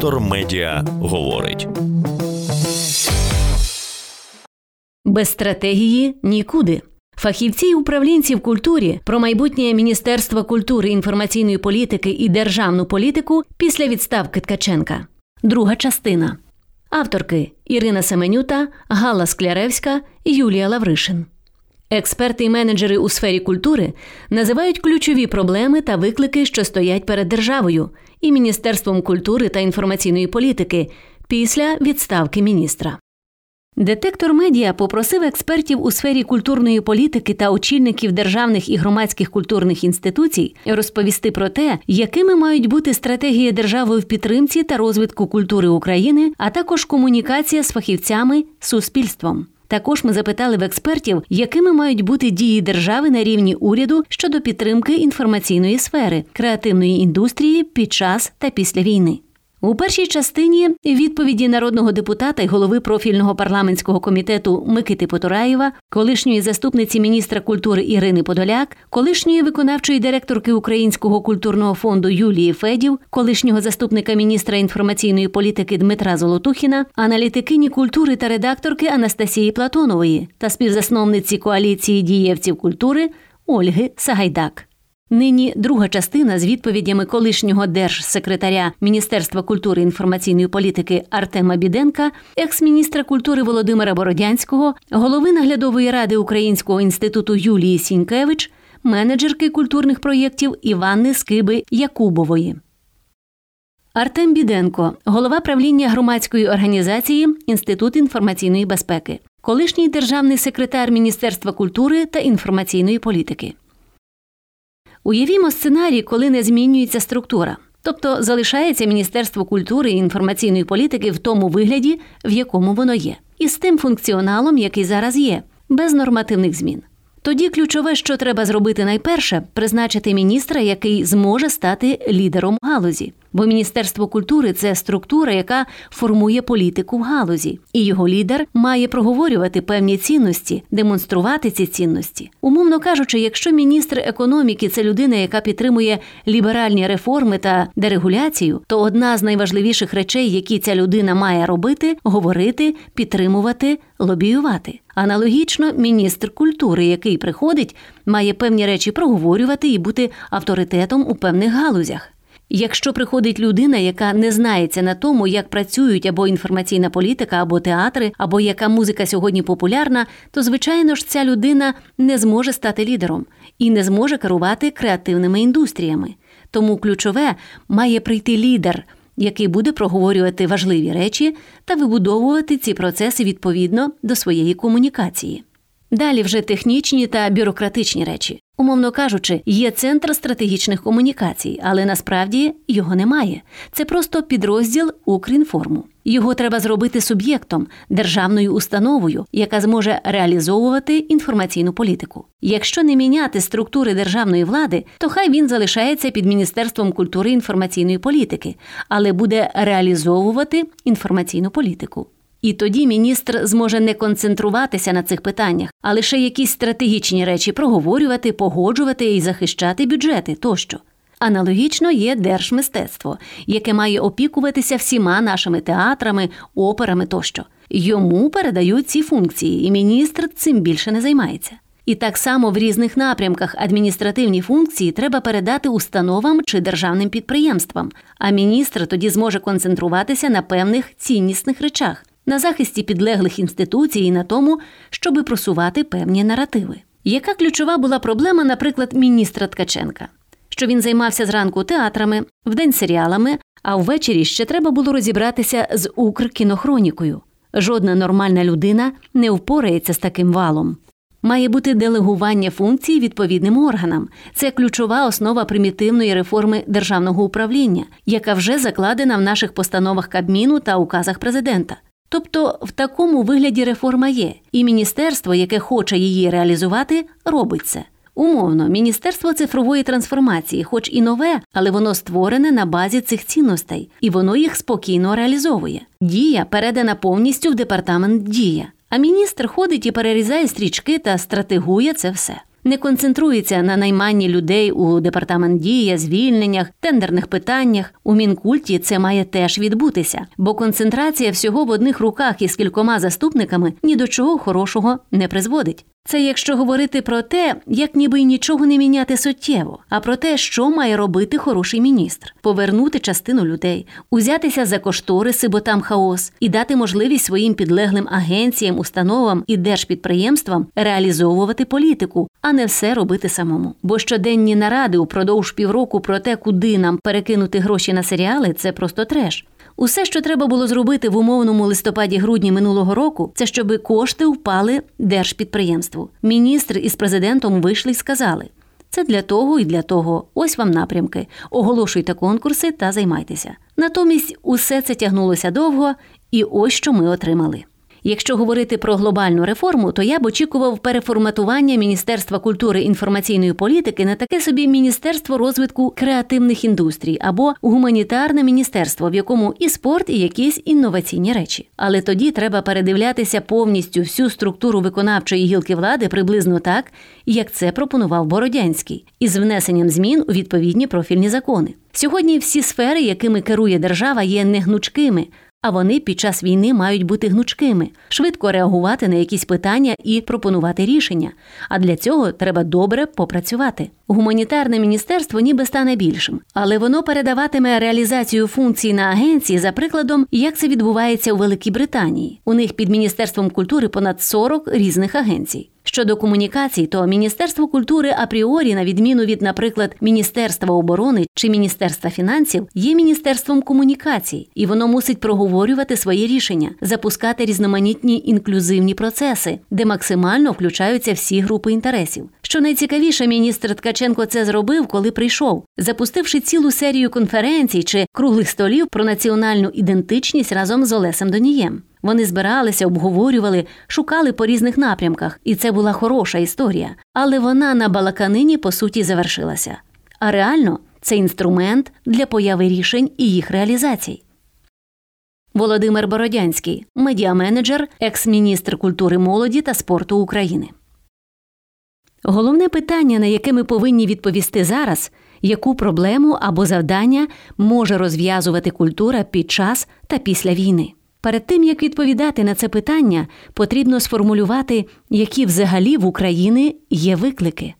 Детектор медіа говорить. Без стратегії нікуди. Фахівці і управлінці в культурі про майбутнє Міністерства культури, інформаційної політики і державну політику після відставки Ткаченка. Друга частина. Авторки Ірина Семенюта, Галла Скляревська, Юлія Лавришин. Експерти і менеджери у сфері культури називають ключові проблеми та виклики, що стоять перед державою і Міністерством культури та інформаційної політики після відставки міністра. Детектор медіа попросив експертів у сфері культурної політики та очільників державних і громадських культурних інституцій розповісти про те, якими мають бути стратегія держави в підтримці та розвитку культури України, а також комунікація з фахівцями суспільством. Також ми запитали в експертів, якими мають бути дії держави на рівні уряду щодо підтримки інформаційної сфери, креативної індустрії під час та після війни. У першій частині відповіді народного депутата й голови профільного парламентського комітету Микити Потураєва, колишньої заступниці міністра культури Ірини Подоляк, колишньої виконавчої директорки Українського культурного фонду Юлії Федів, колишнього заступника міністра інформаційної політики Дмитра Золотухіна, аналітикині культури та редакторки Анастасії Платонової та співзасновниці коаліції дієвців культури Ольги Сагайдак. Нині друга частина з відповідями колишнього держсекретаря Міністерства культури і інформаційної політики Артема Біденка, екс-міністра культури Володимира Бородянського, голови наглядової ради Українського інституту Юлії Сінькевич, менеджерки культурних проєктів Іванни Скиби Якубової. Артем Біденко, голова правління громадської організації Інститут інформаційної безпеки, колишній державний секретар Міністерства культури та інформаційної політики. Уявімо сценарій, коли не змінюється структура, тобто залишається Міністерство культури і інформаційної політики в тому вигляді, в якому воно є, і з тим функціоналом, який зараз є, без нормативних змін. Тоді ключове, що треба зробити найперше, призначити міністра, який зможе стати лідером галузі. Бо Міністерство культури це структура, яка формує політику в галузі, і його лідер має проговорювати певні цінності, демонструвати ці цінності. Умовно кажучи, якщо міністр економіки це людина, яка підтримує ліберальні реформи та дерегуляцію, то одна з найважливіших речей, які ця людина має робити, говорити, підтримувати, лобіювати. Аналогічно, міністр культури, який приходить, має певні речі проговорювати і бути авторитетом у певних галузях. Якщо приходить людина, яка не знається на тому, як працюють або інформаційна політика, або театри, або яка музика сьогодні популярна, то звичайно ж ця людина не зможе стати лідером і не зможе керувати креативними індустріями. Тому ключове має прийти лідер, який буде проговорювати важливі речі та вибудовувати ці процеси відповідно до своєї комунікації. Далі вже технічні та бюрократичні речі. Умовно кажучи, є центр стратегічних комунікацій, але насправді його немає. Це просто підрозділ Укрінформу. Його треба зробити суб'єктом, державною установою, яка зможе реалізовувати інформаційну політику. Якщо не міняти структури державної влади, то хай він залишається під Міністерством культури інформаційної політики, але буде реалізовувати інформаційну політику. І тоді міністр зможе не концентруватися на цих питаннях, а лише якісь стратегічні речі проговорювати, погоджувати і захищати бюджети тощо. Аналогічно є держмистецтво, яке має опікуватися всіма нашими театрами, операми тощо. Йому передають ці функції, і міністр цим більше не займається. І так само в різних напрямках адміністративні функції треба передати установам чи державним підприємствам, а міністр тоді зможе концентруватися на певних ціннісних речах на захисті підлеглих інституцій і на тому, щоби просувати певні наративи. Яка ключова була проблема, наприклад, міністра Ткаченка? Що він займався зранку театрами, вдень серіалами, а ввечері ще треба було розібратися з Укркінохронікою. Жодна нормальна людина не впорається з таким валом. Має бути делегування функцій відповідним органам. Це ключова основа примітивної реформи державного управління, яка вже закладена в наших постановах Кабміну та указах президента. Тобто в такому вигляді реформа є, і міністерство, яке хоче її реалізувати, робить це. Умовно, Міністерство цифрової трансформації, хоч і нове, але воно створене на базі цих цінностей, і воно їх спокійно реалізовує. Дія передана повністю в департамент Дія. А міністр ходить і перерізає стрічки та стратегує це все. Не концентрується на найманні людей у департамент дія, звільненнях, тендерних питаннях. У мінкульті це має теж відбутися, бо концентрація всього в одних руках із кількома заступниками ні до чого хорошого не призводить. Це якщо говорити про те, як ніби й нічого не міняти суттєво, а про те, що має робити хороший міністр, повернути частину людей, узятися за кошториси, бо там хаос, і дати можливість своїм підлеглим агенціям, установам і держпідприємствам реалізовувати політику, а не все робити самому. Бо щоденні наради упродовж півроку про те, куди нам перекинути гроші на серіали, це просто треш. Усе, що треба було зробити в умовному листопаді-грудні минулого року, це щоб кошти впали держпідприємству. Міністр із президентом вийшли і сказали: це для того і для того. Ось вам напрямки. Оголошуйте конкурси та займайтеся. Натомість усе це тягнулося довго, і ось що ми отримали. Якщо говорити про глобальну реформу, то я б очікував переформатування Міністерства культури інформаційної політики на таке собі міністерство розвитку креативних індустрій або гуманітарне міністерство, в якому і спорт, і якісь інноваційні речі. Але тоді треба передивлятися повністю всю структуру виконавчої гілки влади приблизно так, як це пропонував Бородянський, із внесенням змін у відповідні профільні закони. Сьогодні всі сфери, якими керує держава, є негнучкими. А вони під час війни мають бути гнучкими, швидко реагувати на якісь питання і пропонувати рішення. А для цього треба добре попрацювати. Гуманітарне міністерство ніби стане більшим, але воно передаватиме реалізацію функцій на агенції за прикладом, як це відбувається у Великій Британії. У них під міністерством культури понад 40 різних агенцій. Щодо комунікацій, то Міністерство культури апріорі, на відміну від, наприклад, Міністерства оборони чи Міністерства фінансів, є міністерством комунікацій, і воно мусить проговорювати свої рішення, запускати різноманітні інклюзивні процеси, де максимально включаються всі групи інтересів. Що найцікавіше, міністр Ткаченко це зробив, коли прийшов, запустивши цілу серію конференцій чи круглих столів про національну ідентичність разом з Олесем Донієм. Вони збиралися, обговорювали, шукали по різних напрямках, і це була хороша історія. Але вона на балаканині по суті завершилася. А реально це інструмент для появи рішень і їх реалізацій. Володимир Бородянський, медіаменеджер, екс-міністр культури молоді та спорту України. Головне питання, на яке ми повинні відповісти зараз, яку проблему або завдання може розв'язувати культура під час та після війни. Перед тим як відповідати на це питання, потрібно сформулювати, які взагалі в Україні є виклики.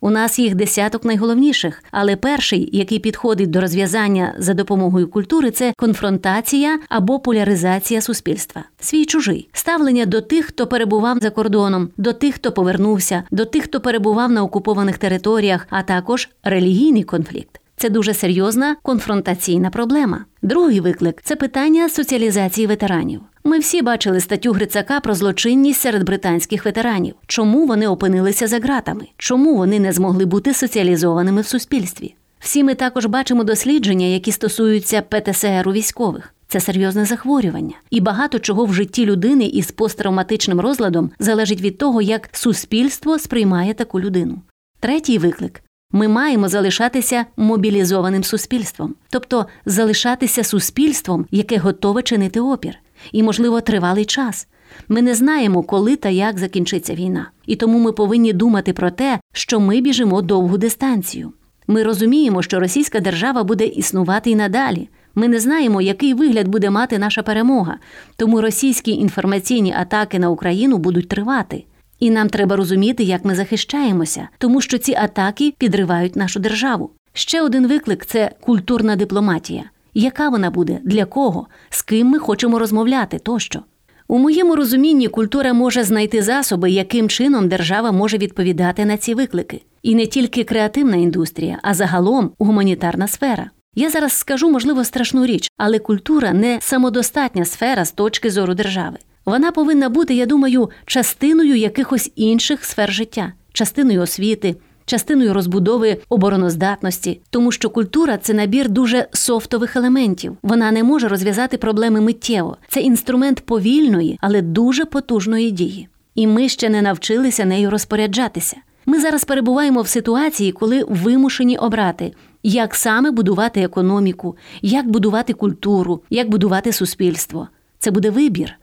У нас їх десяток найголовніших, але перший, який підходить до розв'язання за допомогою культури, це конфронтація або поляризація суспільства. Свій чужий ставлення до тих, хто перебував за кордоном, до тих, хто повернувся, до тих, хто перебував на окупованих територіях, а також релігійний конфлікт. Це дуже серйозна конфронтаційна проблема. Другий виклик це питання соціалізації ветеранів. Ми всі бачили статтю Грицака про злочинність серед британських ветеранів. Чому вони опинилися за ґратами? Чому вони не змогли бути соціалізованими в суспільстві? Всі ми також бачимо дослідження, які стосуються ПТСР у військових. Це серйозне захворювання, і багато чого в житті людини із посттравматичним розладом залежить від того, як суспільство сприймає таку людину. Третій виклик ми маємо залишатися мобілізованим суспільством, тобто залишатися суспільством, яке готове чинити опір, і, можливо, тривалий час. Ми не знаємо, коли та як закінчиться війна, і тому ми повинні думати про те, що ми біжимо довгу дистанцію. Ми розуміємо, що російська держава буде існувати і надалі. Ми не знаємо, який вигляд буде мати наша перемога, тому російські інформаційні атаки на Україну будуть тривати. І нам треба розуміти, як ми захищаємося, тому що ці атаки підривають нашу державу. Ще один виклик це культурна дипломатія. Яка вона буде, для кого, з ким ми хочемо розмовляти тощо. У моєму розумінні культура може знайти засоби, яким чином держава може відповідати на ці виклики. І не тільки креативна індустрія, а загалом гуманітарна сфера. Я зараз скажу, можливо, страшну річ, але культура не самодостатня сфера з точки зору держави. Вона повинна бути, я думаю, частиною якихось інших сфер життя, частиною освіти, частиною розбудови обороноздатності, тому що культура це набір дуже софтових елементів. Вона не може розв'язати проблеми миттєво. Це інструмент повільної, але дуже потужної дії. І ми ще не навчилися нею розпоряджатися. Ми зараз перебуваємо в ситуації, коли вимушені обрати, як саме будувати економіку, як будувати культуру, як будувати суспільство. Це буде вибір.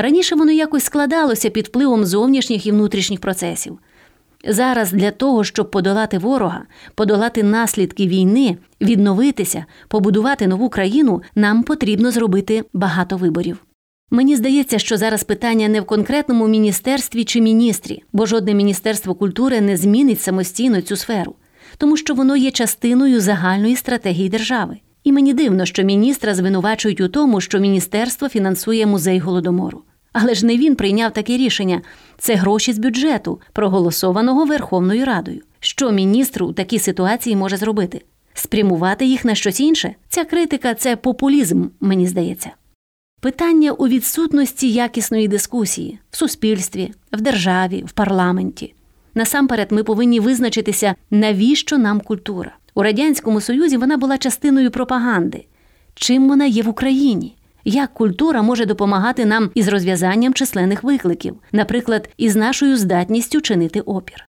Раніше воно якось складалося під впливом зовнішніх і внутрішніх процесів. Зараз для того, щоб подолати ворога, подолати наслідки війни, відновитися, побудувати нову країну, нам потрібно зробити багато виборів. Мені здається, що зараз питання не в конкретному міністерстві чи міністрі, бо жодне міністерство культури не змінить самостійно цю сферу, тому що воно є частиною загальної стратегії держави. І мені дивно, що міністра звинувачують у тому, що міністерство фінансує музей голодомору. Але ж не він прийняв таке рішення. Це гроші з бюджету, проголосованого Верховною Радою. Що міністр у такій ситуації може зробити? Спрямувати їх на щось інше? Ця критика це популізм, мені здається. Питання у відсутності якісної дискусії в суспільстві, в державі, в парламенті. Насамперед, ми повинні визначитися, навіщо нам культура. У Радянському Союзі вона була частиною пропаганди. Чим вона є в Україні? Як культура може допомагати нам із розв'язанням численних викликів, наприклад, із нашою здатністю чинити опір?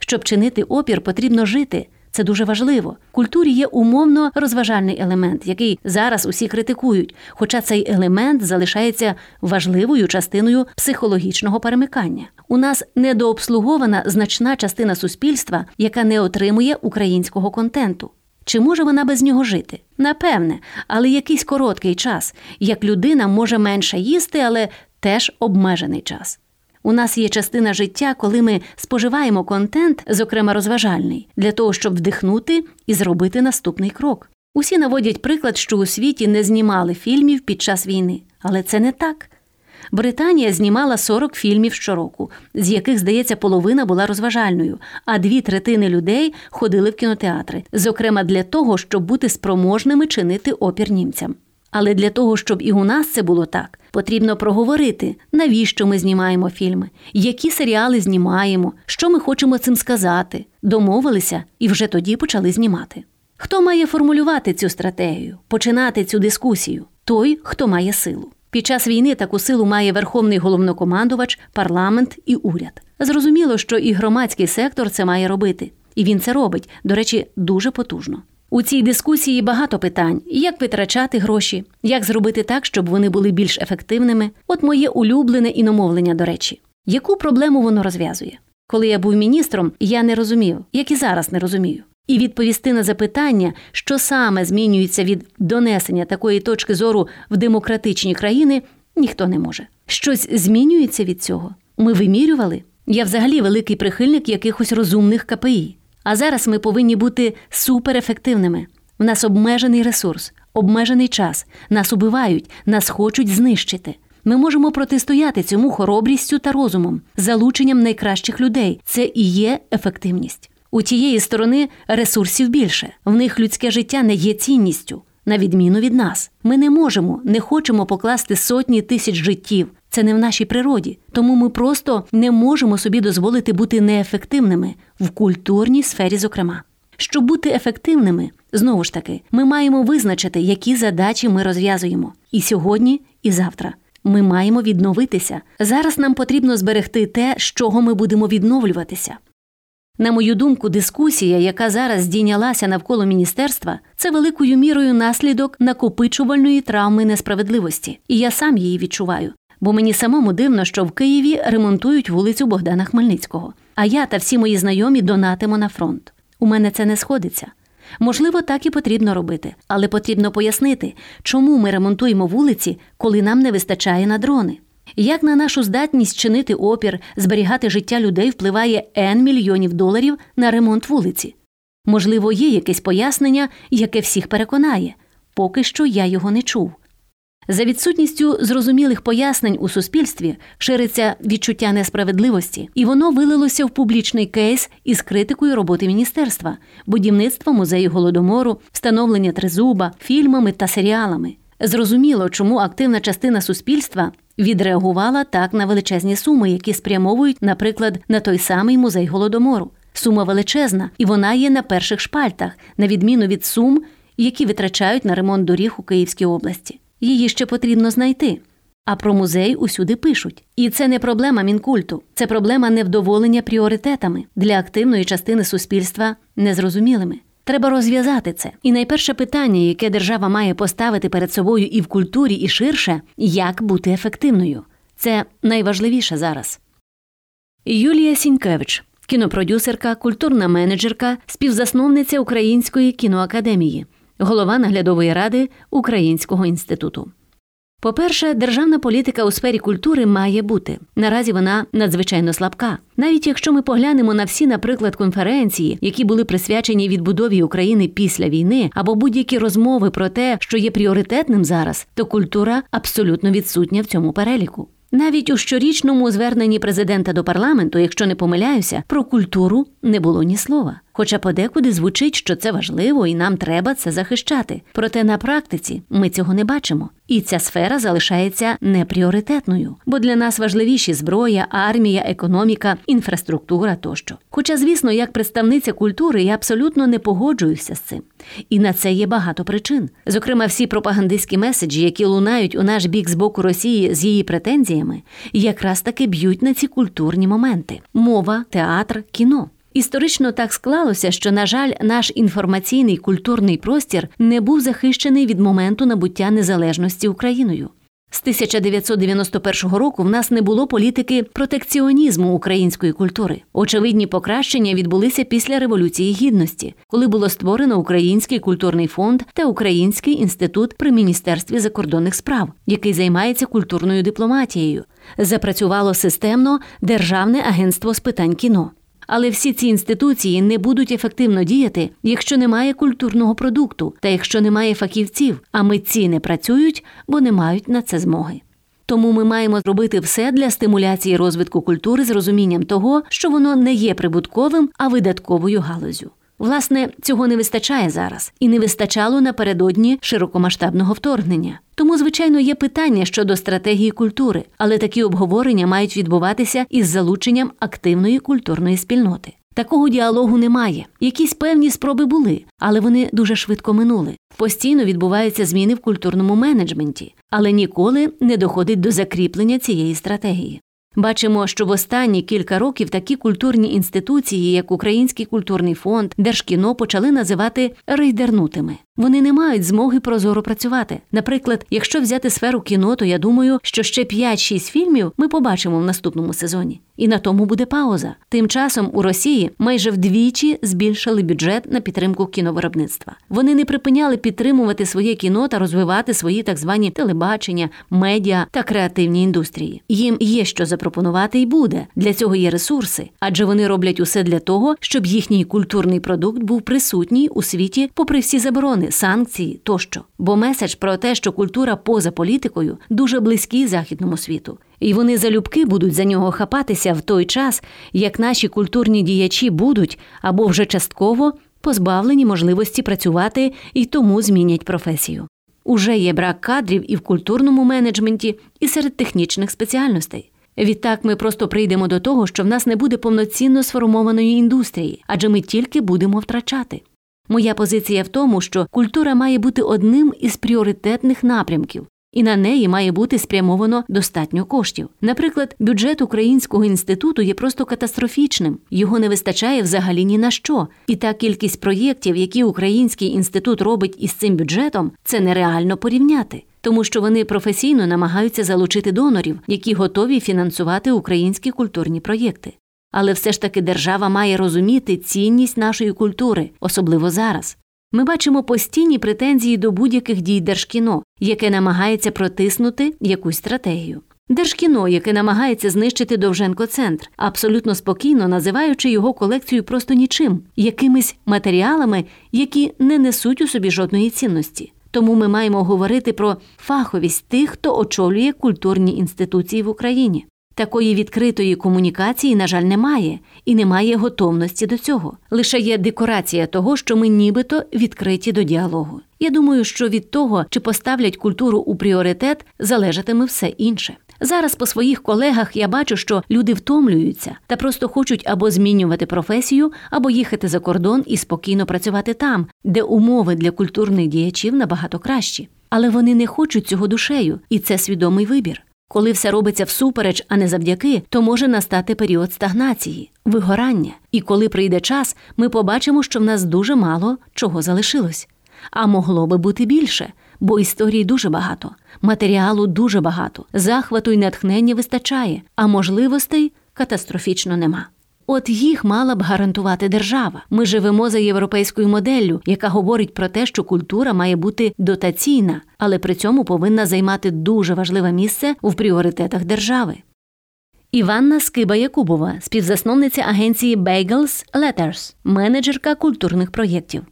Щоб чинити опір, потрібно жити. Це дуже важливо. Культурі є умовно розважальний елемент, який зараз усі критикують, хоча цей елемент залишається важливою частиною психологічного перемикання. У нас недообслугована значна частина суспільства, яка не отримує українського контенту. Чи може вона без нього жити? Напевне, але якийсь короткий час, як людина може менше їсти, але теж обмежений час. У нас є частина життя, коли ми споживаємо контент, зокрема розважальний, для того, щоб вдихнути і зробити наступний крок. Усі наводять приклад, що у світі не знімали фільмів під час війни, але це не так. Британія знімала 40 фільмів щороку, з яких, здається, половина була розважальною, а дві третини людей ходили в кінотеатри, зокрема для того, щоб бути спроможними чинити опір німцям. Але для того, щоб і у нас це було так, потрібно проговорити, навіщо ми знімаємо фільми, які серіали знімаємо, що ми хочемо цим сказати, домовилися і вже тоді почали знімати. Хто має формулювати цю стратегію, починати цю дискусію? Той, хто має силу. Під час війни таку силу має верховний головнокомандувач, парламент і уряд. Зрозуміло, що і громадський сектор це має робити, і він це робить, до речі, дуже потужно. У цій дискусії багато питань: як витрачати гроші, як зробити так, щоб вони були більш ефективними. От моє улюблене іномовлення, до речі, яку проблему воно розв'язує? Коли я був міністром, я не розумів, як і зараз не розумію. І відповісти на запитання, що саме змінюється від донесення такої точки зору в демократичні країни, ніхто не може. Щось змінюється від цього. Ми вимірювали. Я взагалі великий прихильник якихось розумних КПІ. А зараз ми повинні бути суперефективними. У нас обмежений ресурс, обмежений час. Нас убивають, нас хочуть знищити. Ми можемо протистояти цьому хоробрістю та розумом, залученням найкращих людей. Це і є ефективність. У тієї сторони ресурсів більше. В них людське життя не є цінністю, на відміну від нас. Ми не можемо, не хочемо покласти сотні тисяч життів. Це не в нашій природі. Тому ми просто не можемо собі дозволити бути неефективними в культурній сфері, зокрема. Щоб бути ефективними, знову ж таки, ми маємо визначити, які задачі ми розв'язуємо і сьогодні, і завтра. Ми маємо відновитися. Зараз нам потрібно зберегти те, з чого ми будемо відновлюватися. На мою думку, дискусія, яка зараз здійнялася навколо міністерства, це великою мірою наслідок накопичувальної травми несправедливості, і я сам її відчуваю. Бо мені самому дивно, що в Києві ремонтують вулицю Богдана Хмельницького, а я та всі мої знайомі донатимо на фронт. У мене це не сходиться. Можливо, так і потрібно робити, але потрібно пояснити, чому ми ремонтуємо вулиці, коли нам не вистачає на дрони. Як на нашу здатність чинити опір, зберігати життя людей впливає N мільйонів доларів на ремонт вулиці? Можливо, є якесь пояснення, яке всіх переконає, поки що я його не чув. За відсутністю зрозумілих пояснень у суспільстві шириться відчуття несправедливості, і воно вилилося в публічний кейс із критикою роботи міністерства, будівництва музею голодомору, встановлення тризуба, фільмами та серіалами. Зрозуміло, чому активна частина суспільства відреагувала так на величезні суми, які спрямовують, наприклад, на той самий музей голодомору. Сума величезна, і вона є на перших шпальтах, на відміну від сум, які витрачають на ремонт доріг у Київській області. Її ще потрібно знайти. А про музей усюди пишуть. І це не проблема мінкульту, це проблема невдоволення пріоритетами для активної частини суспільства незрозумілими. Треба розв'язати це. І найперше питання, яке держава має поставити перед собою і в культурі, і ширше як бути ефективною. Це найважливіше зараз. Юлія Сінькевич, кінопродюсерка, культурна менеджерка, співзасновниця Української кіноакадемії, голова наглядової ради Українського інституту. По-перше, державна політика у сфері культури має бути. Наразі вона надзвичайно слабка. Навіть якщо ми поглянемо на всі, наприклад, конференції, які були присвячені відбудові України після війни, або будь-які розмови про те, що є пріоритетним зараз, то культура абсолютно відсутня в цьому переліку. Навіть у щорічному зверненні президента до парламенту, якщо не помиляюся, про культуру не було ні слова. Хоча подекуди звучить, що це важливо і нам треба це захищати. Проте на практиці ми цього не бачимо. І ця сфера залишається непріоритетною, бо для нас важливіші зброя, армія, економіка, інфраструктура тощо. Хоча, звісно, як представниця культури я абсолютно не погоджуюся з цим. І на це є багато причин. Зокрема, всі пропагандистські меседжі, які лунають у наш бік з боку Росії з її претензіями, якраз таки б'ють на ці культурні моменти: мова, театр, кіно. Історично так склалося, що, на жаль, наш інформаційний культурний простір не був захищений від моменту набуття незалежності Україною. З 1991 року в нас не було політики протекціонізму української культури. Очевидні покращення відбулися після Революції Гідності, коли було створено Український культурний фонд та Український інститут при міністерстві закордонних справ, який займається культурною дипломатією. Запрацювало системно Державне агентство з питань кіно. Але всі ці інституції не будуть ефективно діяти, якщо немає культурного продукту та якщо немає фахівців, а митці не працюють, бо не мають на це змоги. Тому ми маємо зробити все для стимуляції розвитку культури з розумінням того, що воно не є прибутковим, а видатковою галузю. Власне, цього не вистачає зараз і не вистачало напередодні широкомасштабного вторгнення. Тому, звичайно, є питання щодо стратегії культури, але такі обговорення мають відбуватися із залученням активної культурної спільноти. Такого діалогу немає. Якісь певні спроби були, але вони дуже швидко минули. Постійно відбуваються зміни в культурному менеджменті, але ніколи не доходить до закріплення цієї стратегії. Бачимо, що в останні кілька років такі культурні інституції, як Український культурний фонд, Держкіно, почали називати рейдернутими. Вони не мають змоги прозоро працювати. Наприклад, якщо взяти сферу кіно, то я думаю, що ще 5-6 фільмів ми побачимо в наступному сезоні. І на тому буде пауза. Тим часом у Росії майже вдвічі збільшили бюджет на підтримку кіновиробництва. Вони не припиняли підтримувати своє кіно та розвивати свої так звані телебачення, медіа та креативні індустрії. Їм є що запропонувати і буде. Для цього є ресурси, адже вони роблять усе для того, щоб їхній культурний продукт був присутній у світі, попри всі заборони, санкції тощо. Бо меседж про те, що культура поза політикою дуже близький західному світу і вони залюбки будуть за нього хапатися в той час, як наші культурні діячі будуть або вже частково позбавлені можливості працювати і тому змінять професію. Уже є брак кадрів і в культурному менеджменті, і серед технічних спеціальностей. Відтак ми просто прийдемо до того, що в нас не буде повноцінно сформованої індустрії, адже ми тільки будемо втрачати. Моя позиція в тому, що культура має бути одним із пріоритетних напрямків, і на неї має бути спрямовано достатньо коштів. Наприклад, бюджет Українського інституту є просто катастрофічним, його не вистачає взагалі ні на що. І та кількість проєктів, які Український інститут робить із цим бюджетом, це нереально порівняти. Тому що вони професійно намагаються залучити донорів, які готові фінансувати українські культурні проєкти. Але все ж таки держава має розуміти цінність нашої культури, особливо зараз. Ми бачимо постійні претензії до будь-яких дій Держкіно, яке намагається протиснути якусь стратегію. Держкіно, яке намагається знищити Довженко центр, абсолютно спокійно називаючи його колекцію просто нічим, якимись матеріалами, які не несуть у собі жодної цінності. Тому ми маємо говорити про фаховість тих, хто очолює культурні інституції в Україні. Такої відкритої комунікації, на жаль, немає, і немає готовності до цього. Лише є декорація того, що ми нібито відкриті до діалогу. Я думаю, що від того, чи поставлять культуру у пріоритет, залежатиме все інше. Зараз по своїх колегах я бачу, що люди втомлюються та просто хочуть або змінювати професію, або їхати за кордон і спокійно працювати там, де умови для культурних діячів набагато кращі. Але вони не хочуть цього душею, і це свідомий вибір. Коли все робиться всупереч, а не завдяки, то може настати період стагнації, вигорання. І коли прийде час, ми побачимо, що в нас дуже мало чого залишилось. А могло би бути більше, бо історій дуже багато, матеріалу дуже багато, захвату й натхнення вистачає, а можливостей катастрофічно нема. От їх мала б гарантувати держава. Ми живемо за європейською моделлю, яка говорить про те, що культура має бути дотаційна, але при цьому повинна займати дуже важливе місце в пріоритетах держави. Іванна Скиба Якубова, співзасновниця агенції Bagels Letters, менеджерка культурних проєктів.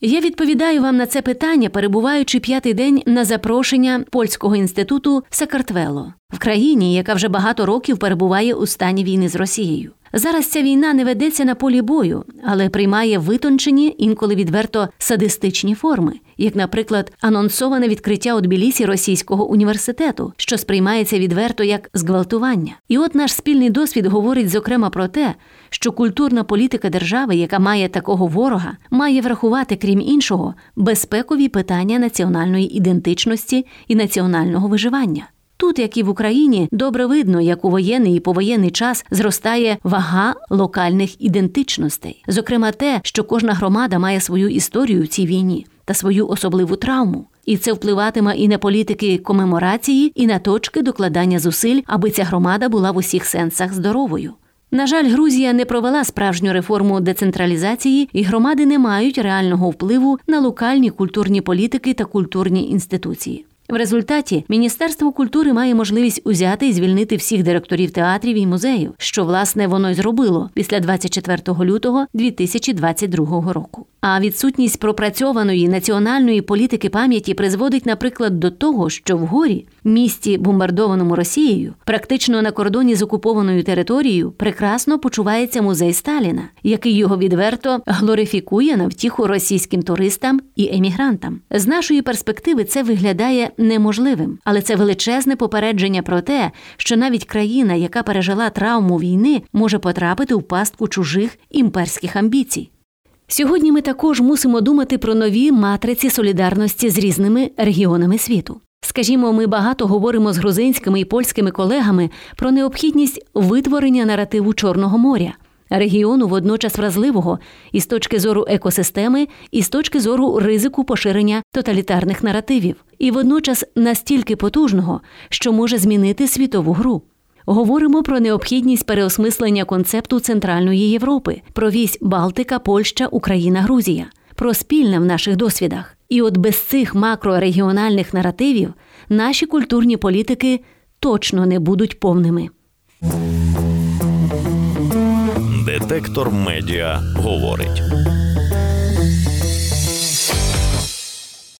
Я відповідаю вам на це питання, перебуваючи п'ятий день на запрошення польського інституту Сакартвело в країні, яка вже багато років перебуває у стані війни з Росією. Зараз ця війна не ведеться на полі бою, але приймає витончені, інколи відверто садистичні форми, як, наприклад, анонсоване відкриття у Тбілісі російського університету, що сприймається відверто як зґвалтування. І от наш спільний досвід говорить зокрема про те, що культурна політика держави, яка має такого ворога, має врахувати, крім іншого, безпекові питання національної ідентичності і національного виживання. Тут, як і в Україні, добре видно, як у воєнний і повоєнний час зростає вага локальних ідентичностей, зокрема те, що кожна громада має свою історію в цій війні та свою особливу травму. І це впливатиме і на політики комеморації, і на точки докладання зусиль, аби ця громада була в усіх сенсах здоровою. На жаль, Грузія не провела справжню реформу децентралізації, і громади не мають реального впливу на локальні культурні політики та культурні інституції. В результаті Міністерство культури має можливість узяти і звільнити всіх директорів театрів і музеїв, що власне воно й зробило після 24 лютого 2022 року. А відсутність пропрацьованої національної політики пам'яті призводить, наприклад, до того, що в горі, місті, бомбардованому Росією, практично на кордоні з окупованою територією, прекрасно почувається музей Сталіна, який його відверто глорифікує на втіху російським туристам і емігрантам. З нашої перспективи це виглядає неможливим, але це величезне попередження про те, що навіть країна, яка пережила травму війни, може потрапити в пастку чужих імперських амбіцій. Сьогодні ми також мусимо думати про нові матриці солідарності з різними регіонами світу. Скажімо, ми багато говоримо з грузинськими і польськими колегами про необхідність витворення наративу Чорного моря, регіону водночас вразливого і з точки зору екосистеми, і з точки зору ризику поширення тоталітарних наративів, і водночас настільки потужного, що може змінити світову гру. Говоримо про необхідність переосмислення концепту Центральної Європи, про вісь Балтика, Польща, Україна, Грузія, про спільне в наших досвідах. І от без цих макрорегіональних наративів наші культурні політики точно не будуть повними. Детектор медіа говорить.